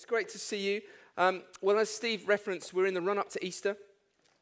It's great to see you. Um, well, as Steve referenced, we're in the run up to Easter,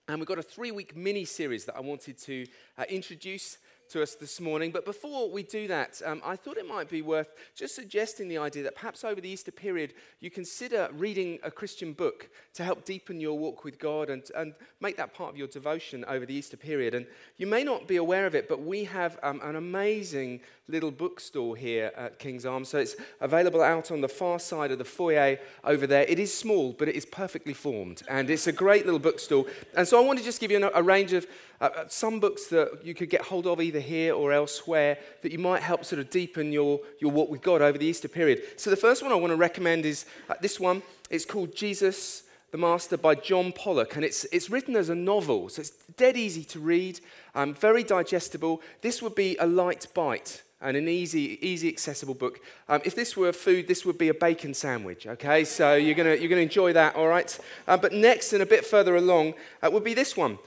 and we've got a three week mini series that I wanted to uh, introduce to us this morning. But before we do that, um, I thought it might be worth just suggesting the idea that perhaps over the Easter period, you consider reading a Christian book to help deepen your walk with God and, and make that part of your devotion over the Easter period. And you may not be aware of it, but we have um, an amazing little bookstore here at King's Arms. So it's available out on the far side of the foyer over there. It is small, but it is perfectly formed. And it's a great little bookstore. And so I want to just give you a, a range of uh, uh, some books that you could get hold of either here or elsewhere that you might help sort of deepen your, your walk with God over the Easter period. So the first one I want to recommend is uh, this one. It's called Jesus the Master by John Pollock, and it's, it's written as a novel, so it's dead easy to read, um, very digestible. This would be a light bite and an easy, easy accessible book. Um, if this were food, this would be a bacon sandwich, okay? So you're going you're gonna enjoy that, all right? Uh, but next and a bit further along uh, would be this one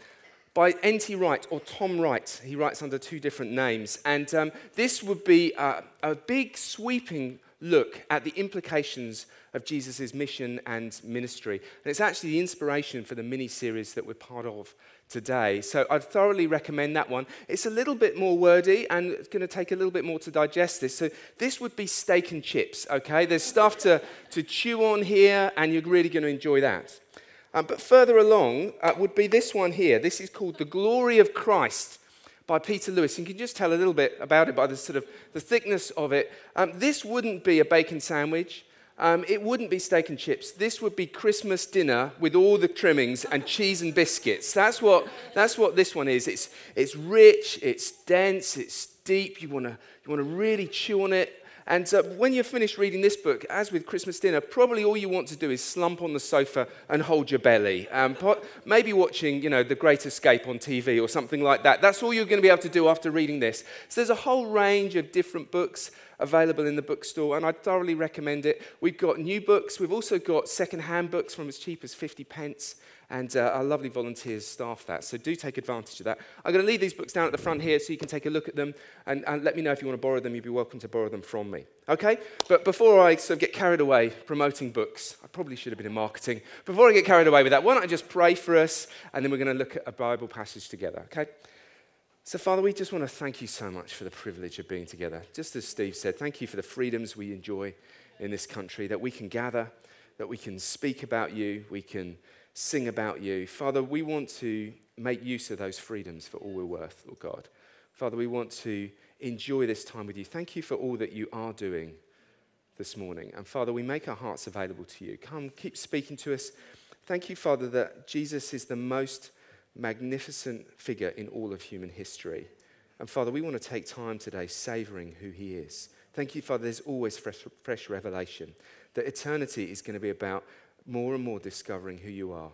by N.T. Wright or Tom Wright. He writes under two different names. And um, this would be a, a big, sweeping look at the implications of Jesus' mission and ministry. And it's actually the inspiration for the mini series that we're part of today. So I'd thoroughly recommend that one. It's a little bit more wordy and it's going to take a little bit more to digest this. So this would be steak and chips, okay? There's stuff to, to chew on here and you're really going to enjoy that. Um, but further along uh, would be this one here. This is called The Glory of Christ by Peter Lewis. And you can just tell a little bit about it by the sort of the thickness of it. Um, this wouldn't be a bacon sandwich. Um, it wouldn't be steak and chips. This would be Christmas dinner with all the trimmings and cheese and biscuits. That's what, that's what this one is. It's, it's rich, it's dense, it's deep. You want to you wanna really chew on it. And uh, when you're finished reading this book, as with Christmas dinner, probably all you want to do is slump on the sofa and hold your belly. Um, maybe watching, you know, The Great Escape on TV or something like that. That's all you're going to be able to do after reading this. So there's a whole range of different books available in the bookstore, and I thoroughly recommend it. We've got new books. We've also got second-hand books from as cheap as 50 pence and uh, our lovely volunteers staff that. So do take advantage of that. I'm going to leave these books down at the front here so you can take a look at them and, and let me know if you want to borrow them. You'd be welcome to borrow them from me. Okay? But before I sort of get carried away promoting books, I probably should have been in marketing. Before I get carried away with that, why don't I just pray for us and then we're going to look at a Bible passage together. Okay? So, Father, we just want to thank you so much for the privilege of being together. Just as Steve said, thank you for the freedoms we enjoy in this country, that we can gather, that we can speak about you, we can sing about you. Father, we want to make use of those freedoms for all we're worth, Lord God. Father, we want to enjoy this time with you. Thank you for all that you are doing this morning. And Father, we make our hearts available to you. Come, keep speaking to us. Thank you, Father, that Jesus is the most magnificent figure in all of human history. And Father, we want to take time today savoring who he is. Thank you, Father, there's always fresh, fresh revelation. That eternity is going to be about more and more discovering who you are.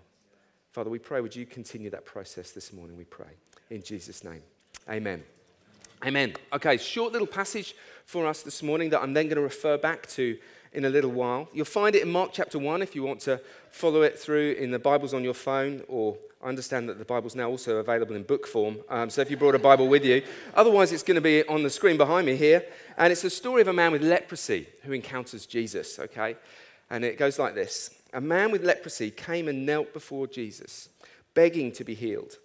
Father, we pray, would you continue that process this morning? We pray. In Jesus' name. Amen. Amen. Okay, short little passage for us this morning that I'm then going to refer back to in a little while. You'll find it in Mark chapter 1 if you want to follow it through in the Bibles on your phone, or I understand that the Bible's now also available in book form. Um, so if you brought a Bible with you, otherwise it's going to be on the screen behind me here. And it's the story of a man with leprosy who encounters Jesus, okay? And it goes like this a man with leprosy came and knelt before Jesus, begging to be healed.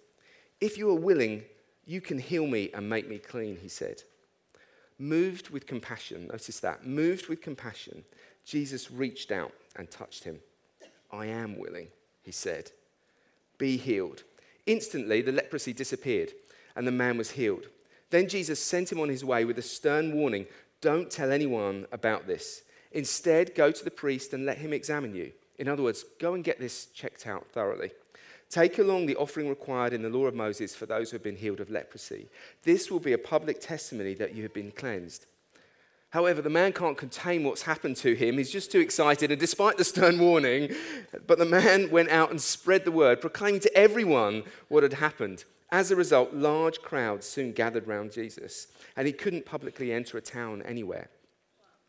If you are willing, you can heal me and make me clean, he said. Moved with compassion, notice that, moved with compassion, Jesus reached out and touched him. I am willing, he said. Be healed. Instantly, the leprosy disappeared and the man was healed. Then Jesus sent him on his way with a stern warning don't tell anyone about this. Instead, go to the priest and let him examine you. In other words, go and get this checked out thoroughly. Take along the offering required in the law of Moses for those who have been healed of leprosy. This will be a public testimony that you have been cleansed. However, the man can't contain what's happened to him. He's just too excited, and despite the stern warning, but the man went out and spread the word, proclaiming to everyone what had happened. As a result, large crowds soon gathered round Jesus, and he couldn't publicly enter a town anywhere.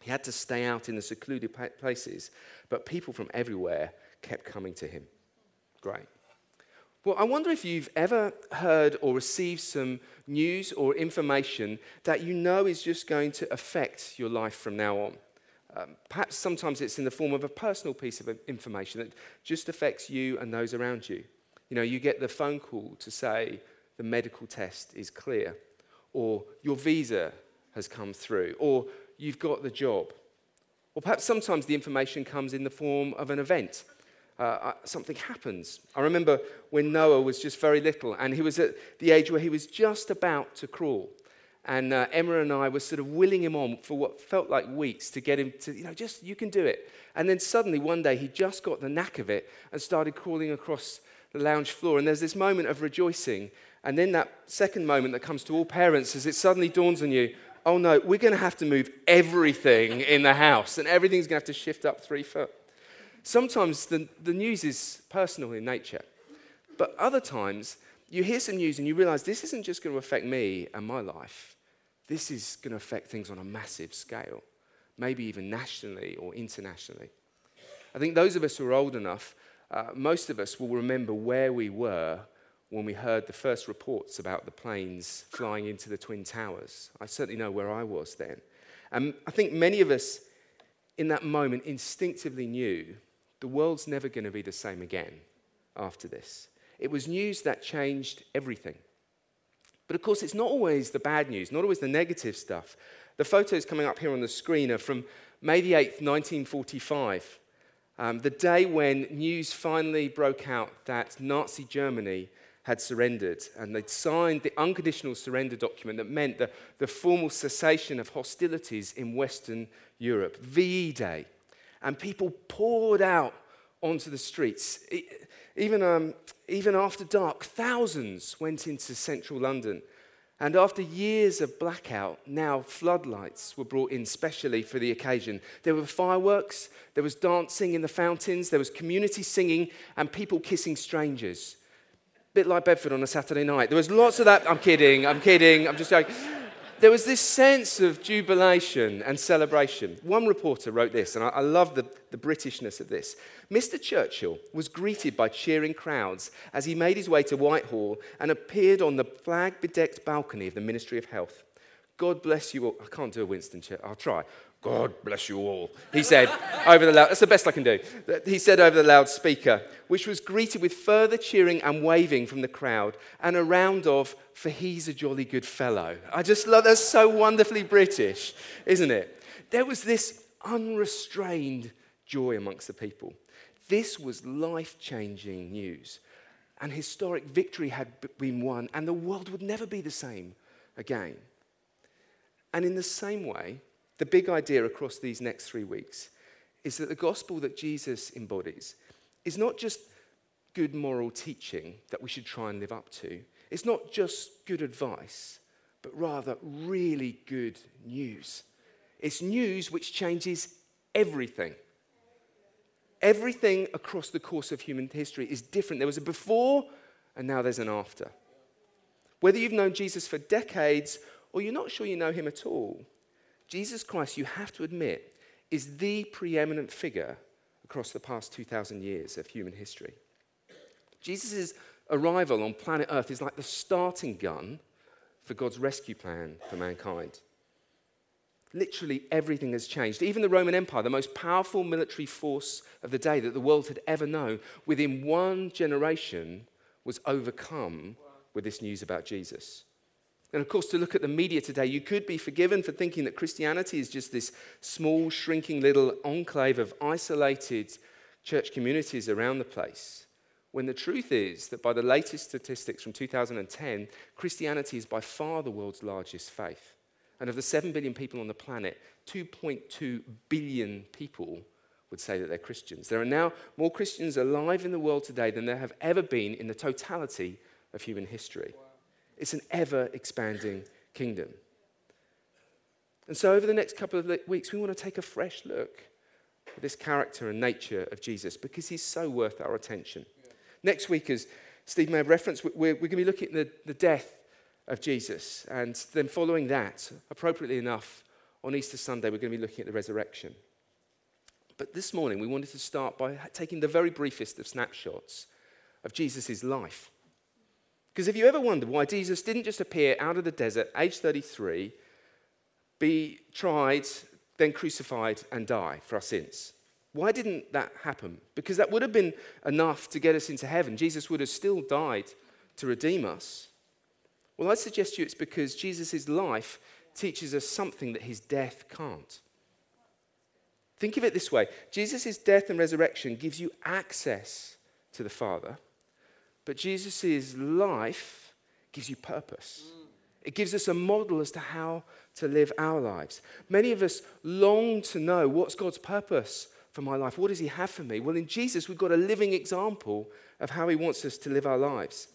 He had to stay out in the secluded places, but people from everywhere kept coming to him. Great. Well, I wonder if you've ever heard or received some news or information that you know is just going to affect your life from now on. Um, perhaps sometimes it's in the form of a personal piece of information that just affects you and those around you. You know, you get the phone call to say the medical test is clear, or your visa has come through, or you've got the job. Or perhaps sometimes the information comes in the form of an event. Uh, uh, something happens. I remember when Noah was just very little and he was at the age where he was just about to crawl. And uh, Emma and I were sort of willing him on for what felt like weeks to get him to, you know, just, you can do it. And then suddenly one day he just got the knack of it and started crawling across the lounge floor. And there's this moment of rejoicing. And then that second moment that comes to all parents as it suddenly dawns on you oh no, we're going to have to move everything in the house and everything's going to have to shift up three foot. Sometimes the, the news is personal in nature, but other times you hear some news and you realize this isn't just going to affect me and my life, this is going to affect things on a massive scale, maybe even nationally or internationally. I think those of us who are old enough, uh, most of us will remember where we were when we heard the first reports about the planes flying into the Twin Towers. I certainly know where I was then. And I think many of us in that moment instinctively knew the world's never going to be the same again after this. It was news that changed everything. But of course, it's not always the bad news, not always the negative stuff. The photos coming up here on the screen are from May the 8th, 1945, um, the day when news finally broke out that Nazi Germany had surrendered, and they'd signed the unconditional surrender document that meant the, the formal cessation of hostilities in Western Europe, VE Day. And people poured out onto the streets. Even, um, even after dark, thousands went into central London. And after years of blackout, now floodlights were brought in specially for the occasion. There were fireworks, there was dancing in the fountains, there was community singing, and people kissing strangers bit like Bedford on a Saturday night. There was lots of that. I'm kidding, I'm kidding, I'm just joking. There was this sense of jubilation and celebration. One reporter wrote this, and I, I love the, the Britishness of this. Mr. Churchill was greeted by cheering crowds as he made his way to Whitehall and appeared on the flag bedecked balcony of the Ministry of Health. God bless you all. I can't do a Winston Churchill. I'll try. God bless you all, he said over the loud. That's the best I can do. He said over the loudspeaker, which was greeted with further cheering and waving from the crowd and a round of, for he's a jolly good fellow. I just love that's so wonderfully British, isn't it? There was this unrestrained joy amongst the people. This was life changing news. An historic victory had been won, and the world would never be the same again. And in the same way, the big idea across these next three weeks is that the gospel that Jesus embodies is not just good moral teaching that we should try and live up to, it's not just good advice, but rather really good news. It's news which changes everything. Everything across the course of human history is different. There was a before, and now there's an after. Whether you've known Jesus for decades or you're not sure you know him at all, Jesus Christ, you have to admit, is the preeminent figure across the past 2,000 years of human history. Jesus' arrival on planet Earth is like the starting gun for God's rescue plan for mankind. Literally everything has changed. Even the Roman Empire, the most powerful military force of the day that the world had ever known, within one generation was overcome with this news about Jesus. And of course, to look at the media today, you could be forgiven for thinking that Christianity is just this small, shrinking little enclave of isolated church communities around the place. When the truth is that by the latest statistics from 2010, Christianity is by far the world's largest faith. And of the 7 billion people on the planet, 2.2 billion people would say that they're Christians. There are now more Christians alive in the world today than there have ever been in the totality of human history. It's an ever expanding kingdom. And so, over the next couple of weeks, we want to take a fresh look at this character and nature of Jesus because he's so worth our attention. Yeah. Next week, as Steve may have referenced, we're, we're going to be looking at the, the death of Jesus. And then, following that, appropriately enough, on Easter Sunday, we're going to be looking at the resurrection. But this morning, we wanted to start by taking the very briefest of snapshots of Jesus' life. Because if you ever wondered why Jesus didn't just appear out of the desert, age 33, be tried, then crucified and die for our sins. Why didn't that happen? Because that would have been enough to get us into heaven. Jesus would have still died to redeem us. Well, I suggest to you it's because Jesus' life teaches us something that his death can't. Think of it this way Jesus' death and resurrection gives you access to the Father, but Jesus' life gives you purpose. It gives us a model as to how to live our lives. Many of us long to know what's God's purpose for my life? What does He have for me? Well, in Jesus, we've got a living example of how He wants us to live our lives.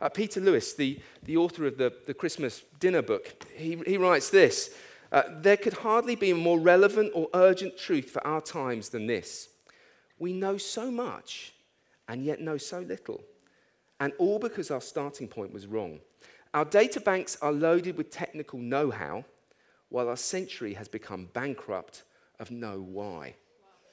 Uh, Peter Lewis, the, the author of the, the Christmas dinner book, he, he writes this uh, There could hardly be a more relevant or urgent truth for our times than this. We know so much and yet know so little. And all because our starting point was wrong. Our data banks are loaded with technical know how, while our century has become bankrupt of know why.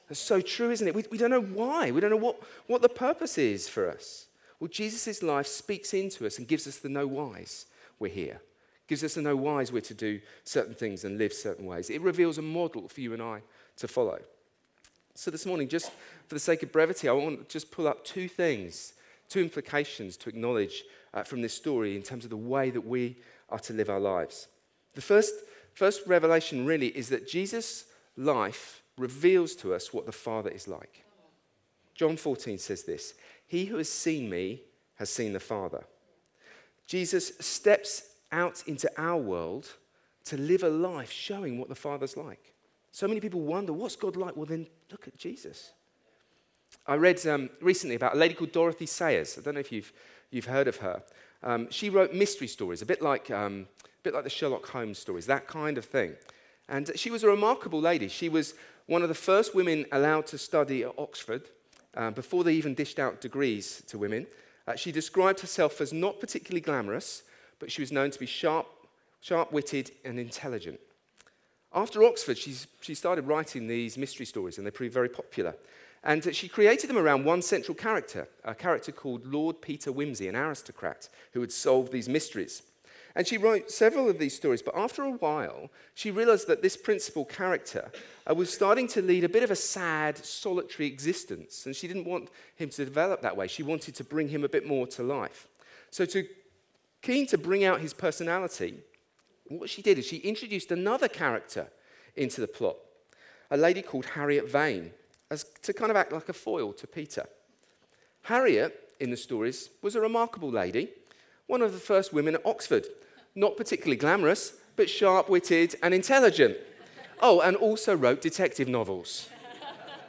That's so true, isn't it? We, we don't know why. We don't know what, what the purpose is for us. Well, Jesus' life speaks into us and gives us the know whys we're here, gives us the know whys we're to do certain things and live certain ways. It reveals a model for you and I to follow. So, this morning, just for the sake of brevity, I want to just pull up two things, two implications to acknowledge uh, from this story in terms of the way that we are to live our lives. The first, first revelation really is that Jesus' life reveals to us what the Father is like. John 14 says this He who has seen me has seen the Father. Jesus steps out into our world to live a life showing what the Father's like. So many people wonder, what's God like? Well, then look at Jesus. I read um, recently about a lady called Dorothy Sayers. I don't know if you've, you've heard of her. Um, she wrote mystery stories, a bit like, um, a bit like the Sherlock Holmes stories, that kind of thing. And she was a remarkable lady. She was one of the first women allowed to study at Oxford uh, before they even dished out degrees to women. Uh, she described herself as not particularly glamorous, but she was known to be sharp, sharp-witted and intelligent. After Oxford, she started writing these mystery stories, and they proved very popular. And she created them around one central character, a character called Lord Peter Wimsey, an aristocrat who would solve these mysteries. And she wrote several of these stories, but after a while, she realized that this principal character uh, was starting to lead a bit of a sad, solitary existence, and she didn't want him to develop that way. She wanted to bring him a bit more to life. So, to, keen to bring out his personality, what she did is she introduced another character into the plot, a lady called Harriet Vane, as to kind of act like a foil to Peter. Harriet, in the stories, was a remarkable lady, one of the first women at Oxford not particularly glamorous, but sharp witted and intelligent. Oh, and also wrote detective novels.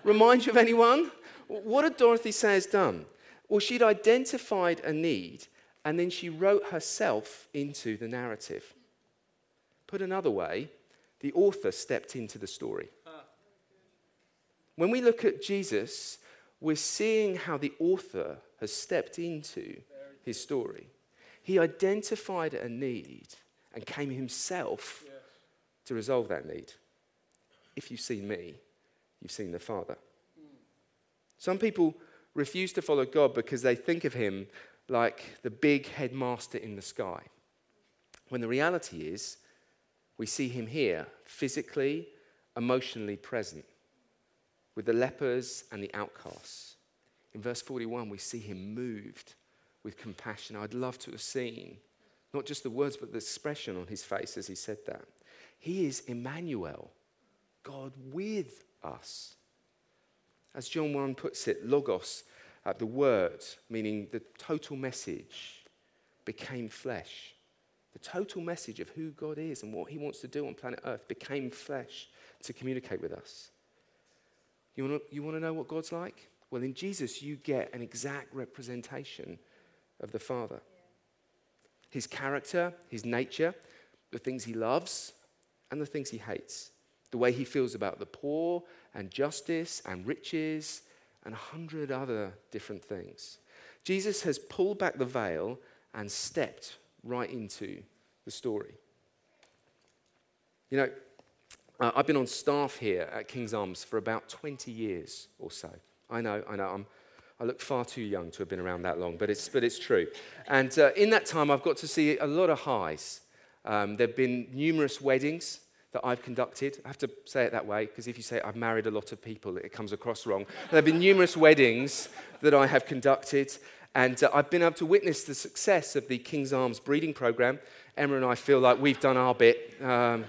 Remind you of anyone? What had Dorothy Sayers done? Well, she'd identified a need and then she wrote herself into the narrative. Put another way, the author stepped into the story. When we look at Jesus, we're seeing how the author has stepped into his story. He identified a need and came himself to resolve that need. If you've seen me, you've seen the Father. Some people refuse to follow God because they think of him like the big headmaster in the sky. When the reality is, we see him here, physically, emotionally present, with the lepers and the outcasts. In verse 41, we see him moved with compassion. I'd love to have seen not just the words, but the expression on his face as he said that. He is Emmanuel, God with us. As John 1 puts it, Logos, uh, the word, meaning the total message, became flesh. The total message of who God is and what he wants to do on planet Earth became flesh to communicate with us. You want to you wanna know what God's like? Well, in Jesus, you get an exact representation of the Father. His character, his nature, the things he loves, and the things he hates. The way he feels about the poor and justice and riches and a hundred other different things. Jesus has pulled back the veil and stepped right into the story. You know, uh, I've been on staff here at King's Arms for about 20 years or so. I know, I know, I'm, I look far too young to have been around that long, but it's, but it's true. And uh, in that time, I've got to see a lot of highs. Um, there have been numerous weddings that I've conducted. I have to say it that way because if you say I've married a lot of people, it comes across wrong. There have been numerous weddings that I have conducted, and uh, I've been able to witness the success of the King's Arms breeding program. Emma and I feel like we've done our bit. Um,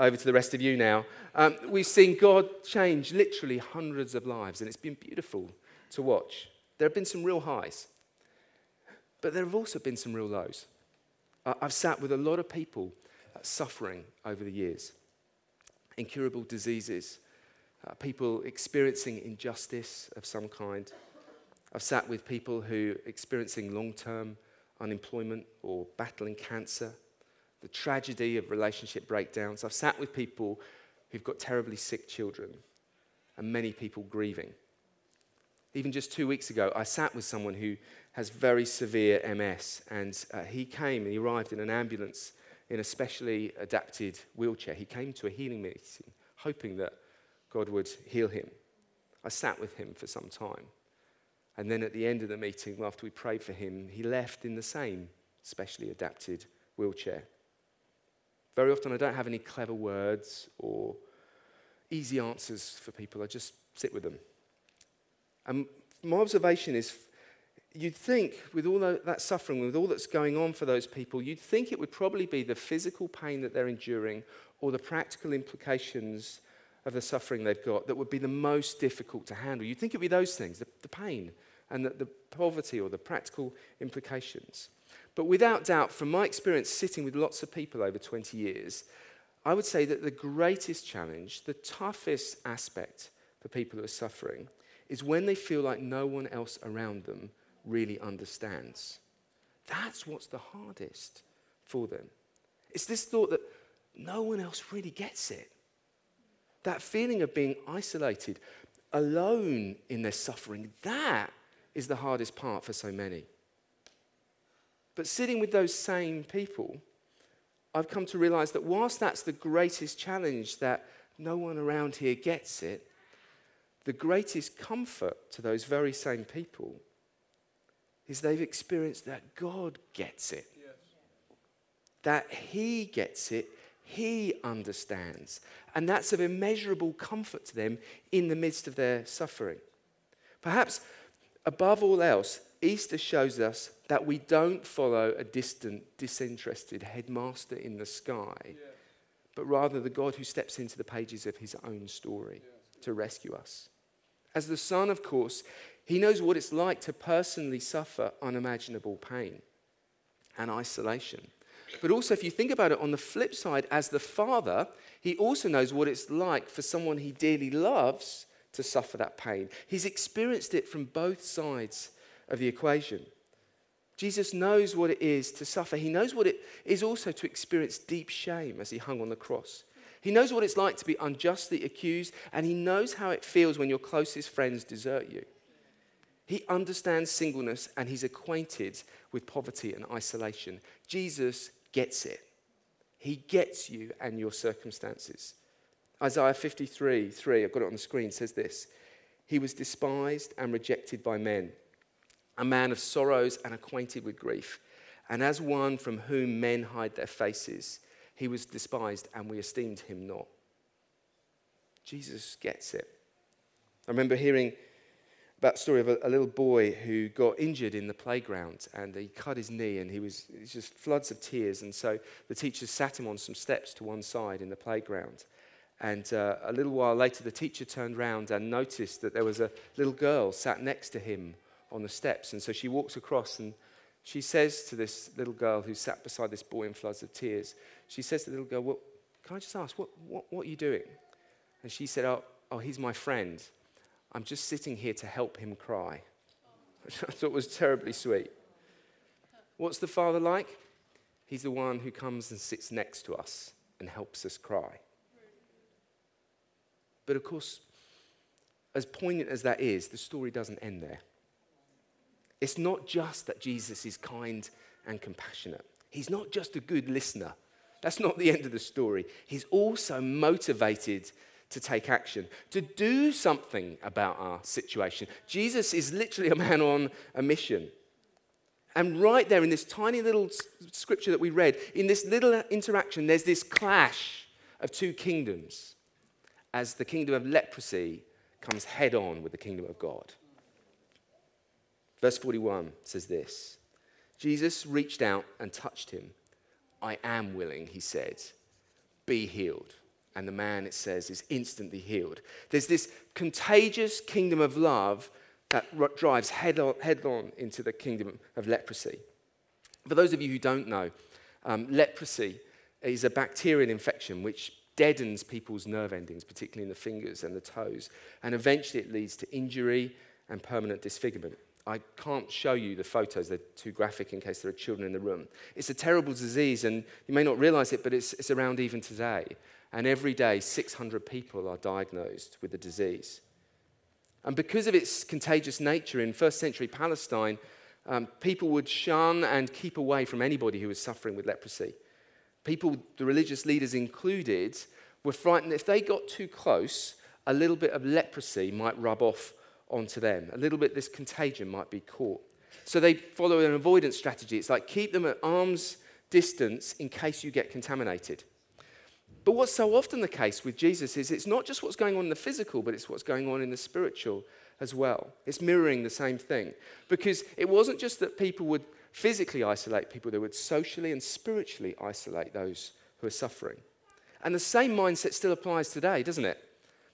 over to the rest of you now. Um, we've seen God change literally hundreds of lives, and it's been beautiful to watch. There have been some real highs, but there have also been some real lows. I've sat with a lot of people uh, suffering over the years, incurable diseases, uh, people experiencing injustice of some kind. I've sat with people who are experiencing long term unemployment or battling cancer, the tragedy of relationship breakdowns. I've sat with people who've got terribly sick children and many people grieving. Even just two weeks ago, I sat with someone who has very severe MS, and uh, he came and he arrived in an ambulance in a specially adapted wheelchair. He came to a healing meeting hoping that God would heal him. I sat with him for some time. And then at the end of the meeting, after we prayed for him, he left in the same specially adapted wheelchair. Very often, I don't have any clever words or easy answers for people. I just sit with them. And my observation is you'd think, with all that suffering, with all that's going on for those people, you'd think it would probably be the physical pain that they're enduring or the practical implications of the suffering they've got that would be the most difficult to handle. You'd think it would be those things the, the pain and the, the poverty or the practical implications. But without doubt, from my experience sitting with lots of people over 20 years, I would say that the greatest challenge, the toughest aspect for people who are suffering, is when they feel like no one else around them really understands. That's what's the hardest for them. It's this thought that no one else really gets it. That feeling of being isolated, alone in their suffering, that is the hardest part for so many. But sitting with those same people, I've come to realize that whilst that's the greatest challenge that no one around here gets it, the greatest comfort to those very same people is they've experienced that God gets it. Yes. That He gets it, He understands. And that's of immeasurable comfort to them in the midst of their suffering. Perhaps above all else, Easter shows us that we don't follow a distant, disinterested headmaster in the sky, yes. but rather the God who steps into the pages of his own story yes. to rescue us. As the Son, of course, he knows what it's like to personally suffer unimaginable pain and isolation. But also, if you think about it on the flip side, as the Father, he also knows what it's like for someone he dearly loves to suffer that pain. He's experienced it from both sides of the equation. Jesus knows what it is to suffer. He knows what it is also to experience deep shame as he hung on the cross. He knows what it's like to be unjustly accused, and he knows how it feels when your closest friends desert you. He understands singleness and he's acquainted with poverty and isolation. Jesus gets it. He gets you and your circumstances. Isaiah 53 3, I've got it on the screen, says this He was despised and rejected by men a man of sorrows and acquainted with grief. And as one from whom men hide their faces, he was despised and we esteemed him not. Jesus gets it. I remember hearing about the story of a, a, little boy who got injured in the playground and he cut his knee and he was, was just floods of tears. And so the teacher sat him on some steps to one side in the playground. And uh, a little while later, the teacher turned around and noticed that there was a little girl sat next to him on the steps. And so she walks across and she says to this little girl who sat beside this boy in floods of tears, she says to the little girl, Well, can I just ask, what, what, what are you doing? And she said, oh, oh, he's my friend. I'm just sitting here to help him cry. Which I thought was terribly sweet. What's the father like? He's the one who comes and sits next to us and helps us cry. But of course, as poignant as that is, the story doesn't end there. It's not just that Jesus is kind and compassionate, He's not just a good listener. That's not the end of the story. He's also motivated to take action, to do something about our situation. Jesus is literally a man on a mission. And right there in this tiny little scripture that we read, in this little interaction, there's this clash of two kingdoms as the kingdom of leprosy comes head on with the kingdom of God. Verse 41 says this Jesus reached out and touched him. I am willing, he said. Be healed. And the man, it says, is instantly healed. There's this contagious kingdom of love that drives headlong, headlong into the kingdom of leprosy. For those of you who don't know, um, leprosy is a bacterial infection which deadens people's nerve endings, particularly in the fingers and the toes, and eventually it leads to injury and permanent disfigurement. I can't show you the photos, they're too graphic in case there are children in the room. It's a terrible disease, and you may not realize it, but it's, it's around even today. And every day, 600 people are diagnosed with the disease. And because of its contagious nature in first century Palestine, um, people would shun and keep away from anybody who was suffering with leprosy. People, the religious leaders included, were frightened if they got too close, a little bit of leprosy might rub off onto them. A little bit, this contagion might be caught. So they follow an avoidance strategy. It's like keep them at arm's distance in case you get contaminated. But what's so often the case with Jesus is it's not just what's going on in the physical, but it's what's going on in the spiritual as well. It's mirroring the same thing. Because it wasn't just that people would physically isolate people, they would socially and spiritually isolate those who are suffering. And the same mindset still applies today, doesn't it?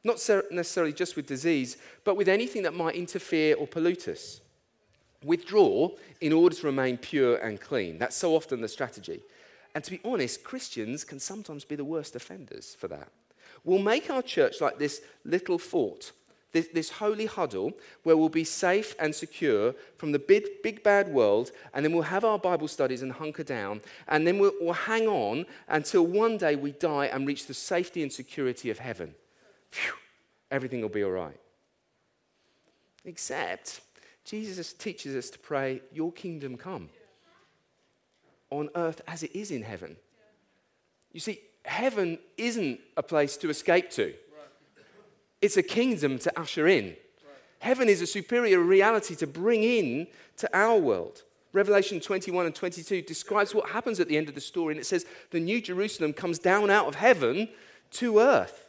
Not necessarily just with disease, but with anything that might interfere or pollute us. Withdraw in order to remain pure and clean. That's so often the strategy. And to be honest, Christians can sometimes be the worst offenders for that. We'll make our church like this little fort this, this holy huddle where we'll be safe and secure from the big, big bad world, and then we'll have our Bible studies and hunker down, and then we'll, we'll hang on until one day we die and reach the safety and security of heaven. Phew, everything will be all right. Except Jesus teaches us to pray, Your kingdom come on earth as it is in heaven. You see, heaven isn't a place to escape to. It's a kingdom to usher in. Heaven is a superior reality to bring in to our world. Revelation 21 and 22 describes what happens at the end of the story, and it says the new Jerusalem comes down out of heaven to earth.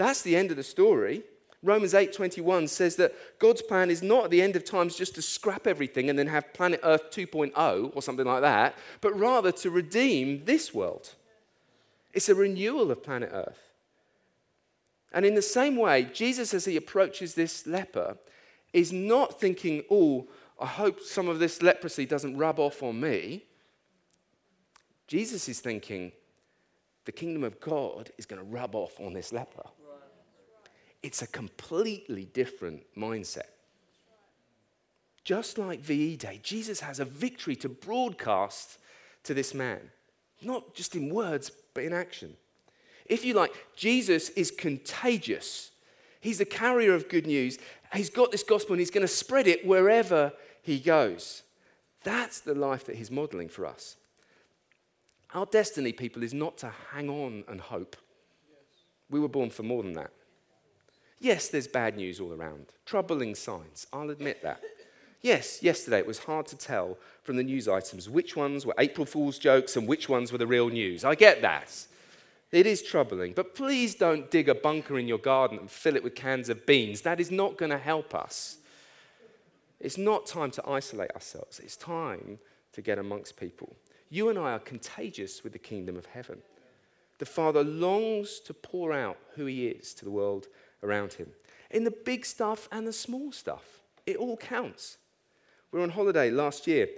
That's the end of the story. Romans 8:21 says that God's plan is not at the end of times just to scrap everything and then have planet Earth 2.0 or something like that, but rather to redeem this world. It's a renewal of planet Earth. And in the same way, Jesus, as he approaches this leper, is not thinking, oh, I hope some of this leprosy doesn't rub off on me. Jesus is thinking, the kingdom of God is going to rub off on this leper. It's a completely different mindset. Just like VE Day, Jesus has a victory to broadcast to this man, not just in words, but in action. If you like, Jesus is contagious. He's the carrier of good news. He's got this gospel and he's going to spread it wherever he goes. That's the life that he's modeling for us. Our destiny, people, is not to hang on and hope. We were born for more than that. Yes, there's bad news all around, troubling signs. I'll admit that. Yes, yesterday it was hard to tell from the news items which ones were April Fool's jokes and which ones were the real news. I get that. It is troubling, but please don't dig a bunker in your garden and fill it with cans of beans. That is not going to help us. It's not time to isolate ourselves, it's time to get amongst people. You and I are contagious with the kingdom of heaven. The Father longs to pour out who He is to the world around Him. In the big stuff and the small stuff, it all counts. We were on holiday last year,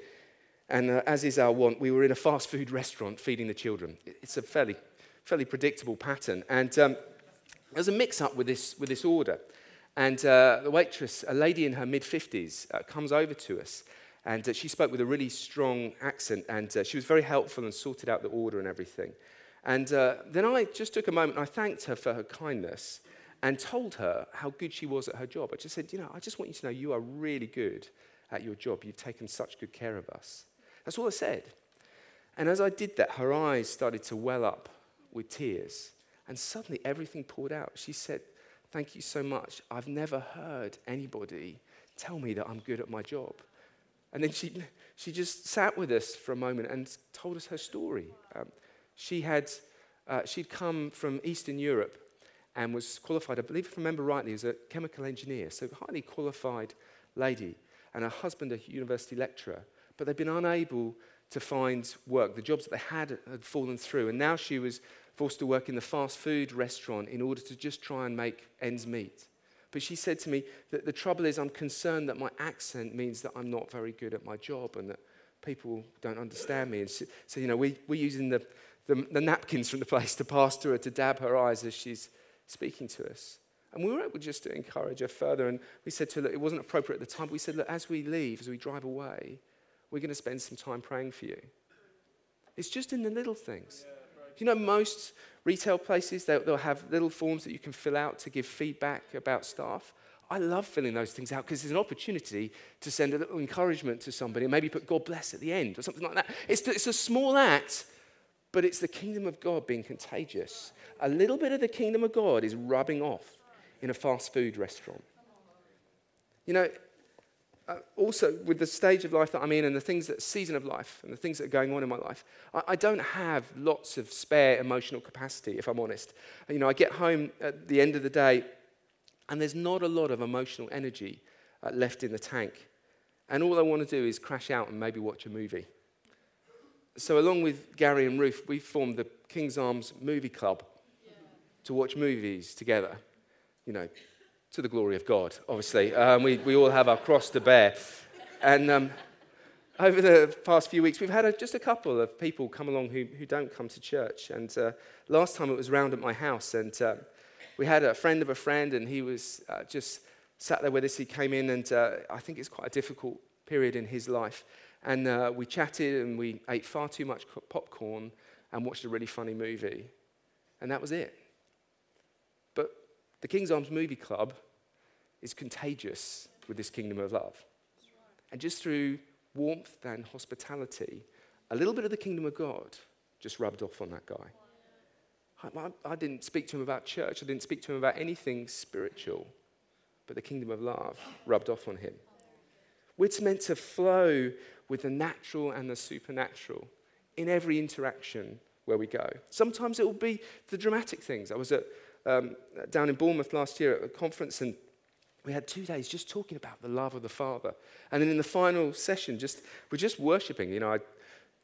and uh, as is our wont, we were in a fast food restaurant feeding the children. It's a fairly fairly predictable pattern. And um, was a mix up with this, with this order. And uh, the waitress, a lady in her mid 50s, uh, comes over to us. And uh, she spoke with a really strong accent. And uh, she was very helpful and sorted out the order and everything. And uh, then I just took a moment and I thanked her for her kindness and told her how good she was at her job. I just said, You know, I just want you to know you are really good at your job. You've taken such good care of us. That's all I said. And as I did that, her eyes started to well up with tears. And suddenly everything poured out. She said, Thank you so much. I've never heard anybody tell me that I'm good at my job. And then she, she just sat with us for a moment and told us her story. Um, she had Uh, she'd come from Eastern Europe and was qualified, I believe, if I remember rightly, as a chemical engineer, so highly qualified lady, and her husband, a university lecturer. But they'd been unable to find work. The jobs that they had had fallen through, and now she was forced to work in the fast food restaurant in order to just try and make ends meet. But she said to me that the trouble is, I'm concerned that my accent means that I'm not very good at my job and that people don't understand me. And so, so you know, we, we're using the, the, the napkins from the place to pass to her to dab her eyes as she's speaking to us. And we were able just to encourage her further. And we said to her, look, it wasn't appropriate at the time, but we said, look, as we leave, as we drive away, we're going to spend some time praying for you. It's just in the little things. You know, most retail places, they'll, they'll have little forms that you can fill out to give feedback about staff. I love filling those things out because it's an opportunity to send a little encouragement to somebody and maybe put God bless at the end or something like that. It's, it's a small act, but it's the kingdom of God being contagious. A little bit of the kingdom of God is rubbing off in a fast food restaurant. You know, uh, also with the stage of life that I'm in and the things that season of life and the things that are going on in my life, I, don't have lots of spare emotional capacity, if I'm honest. You know, I get home at the end of the day and there's not a lot of emotional energy uh, left in the tank. And all I want to do is crash out and maybe watch a movie. So, along with Gary and Ruth, we formed the King's Arms Movie Club yeah. to watch movies together. You know, to the glory of God, obviously. Um, we, we all have our cross to bear. And um, over the past few weeks, we've had a, just a couple of people come along who, who don't come to church. And uh, last time it was round at my house, and uh, we had a friend of a friend, and he was uh, just sat there with us. He came in, and uh, I think it's quite a difficult period in his life. And uh, we chatted, and we ate far too much popcorn and watched a really funny movie. And that was it. But the King's Arms Movie Club is contagious with this kingdom of love. And just through warmth and hospitality, a little bit of the kingdom of God just rubbed off on that guy. I, I, didn't speak to him about church, I didn't speak to him about anything spiritual, but the kingdom of love rubbed off on him. We're meant to flow with the natural and the supernatural in every interaction where we go. Sometimes it will be the dramatic things. I was at um, down in Bournemouth last year at a conference, and we had two days just talking about the love of the Father. And then in the final session, just we're just worshiping. You know, I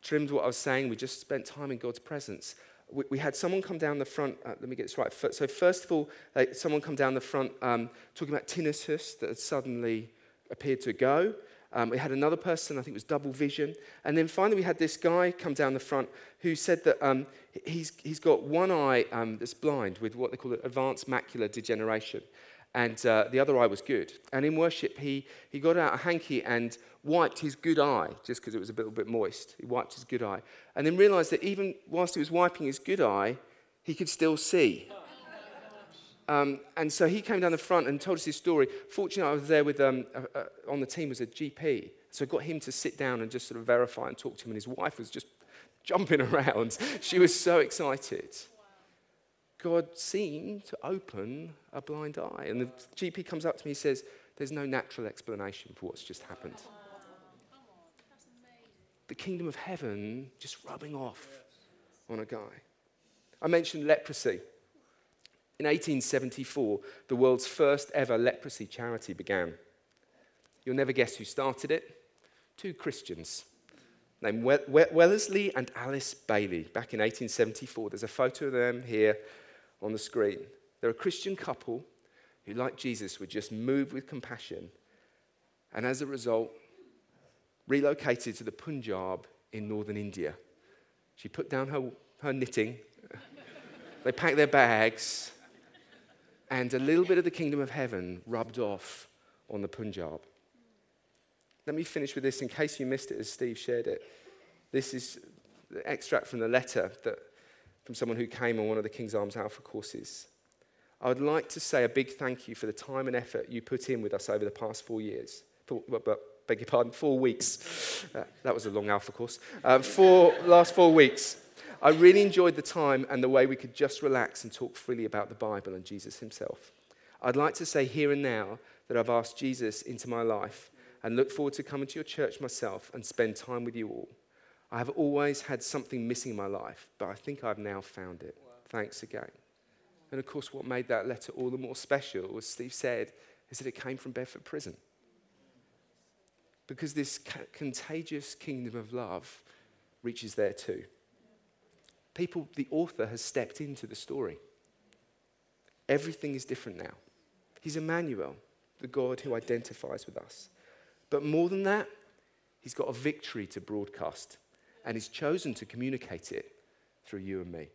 trimmed what I was saying. We just spent time in God's presence. We, we had someone come down the front. Uh, let me get this right. So first of all, someone come down the front um, talking about tinnitus that had suddenly appeared to go. Um, we had another person, I think it was double vision. And then finally, we had this guy come down the front who said that um, he's, he's got one eye um, that's blind with what they call advanced macular degeneration. And uh, the other eye was good. And in worship, he, he got out a hanky and wiped his good eye just because it was a little bit moist. He wiped his good eye. And then realized that even whilst he was wiping his good eye, he could still see. Um, and so he came down the front and told us his story. Fortunately, I was there with, um, uh, uh, on the team was a GP. So I got him to sit down and just sort of verify and talk to him. And his wife was just jumping around. she was so excited. God seemed to open a blind eye. And the GP comes up to me and says, There's no natural explanation for what's just happened. The kingdom of heaven just rubbing off on a guy. I mentioned leprosy. In 1874, the world's first ever leprosy charity began. You'll never guess who started it. Two Christians named Wellesley and Alice Bailey back in 1874. There's a photo of them here on the screen. They're a Christian couple who, like Jesus, were just moved with compassion and as a result, relocated to the Punjab in northern India. She put down her, her knitting, they packed their bags, and a little bit of the kingdom of heaven rubbed off on the Punjab. Let me finish with this in case you missed it as Steve shared it. This is the extract from the letter that, from someone who came on one of the King's Arms Alpha courses. I would like to say a big thank you for the time and effort you put in with us over the past four years. Four, but, beg your pardon, four weeks. Uh, that was a long Alpha course. Uh, four, last four weeks. I really enjoyed the time and the way we could just relax and talk freely about the Bible and Jesus himself. I'd like to say here and now that I've asked Jesus into my life and look forward to coming to your church myself and spend time with you all. I have always had something missing in my life, but I think I've now found it. Thanks again. And of course, what made that letter all the more special, as Steve said, is that it came from Bedford Prison. Because this ca- contagious kingdom of love reaches there too. People, the author has stepped into the story. Everything is different now. He's Emmanuel, the God who identifies with us. But more than that, he's got a victory to broadcast, and he's chosen to communicate it through you and me.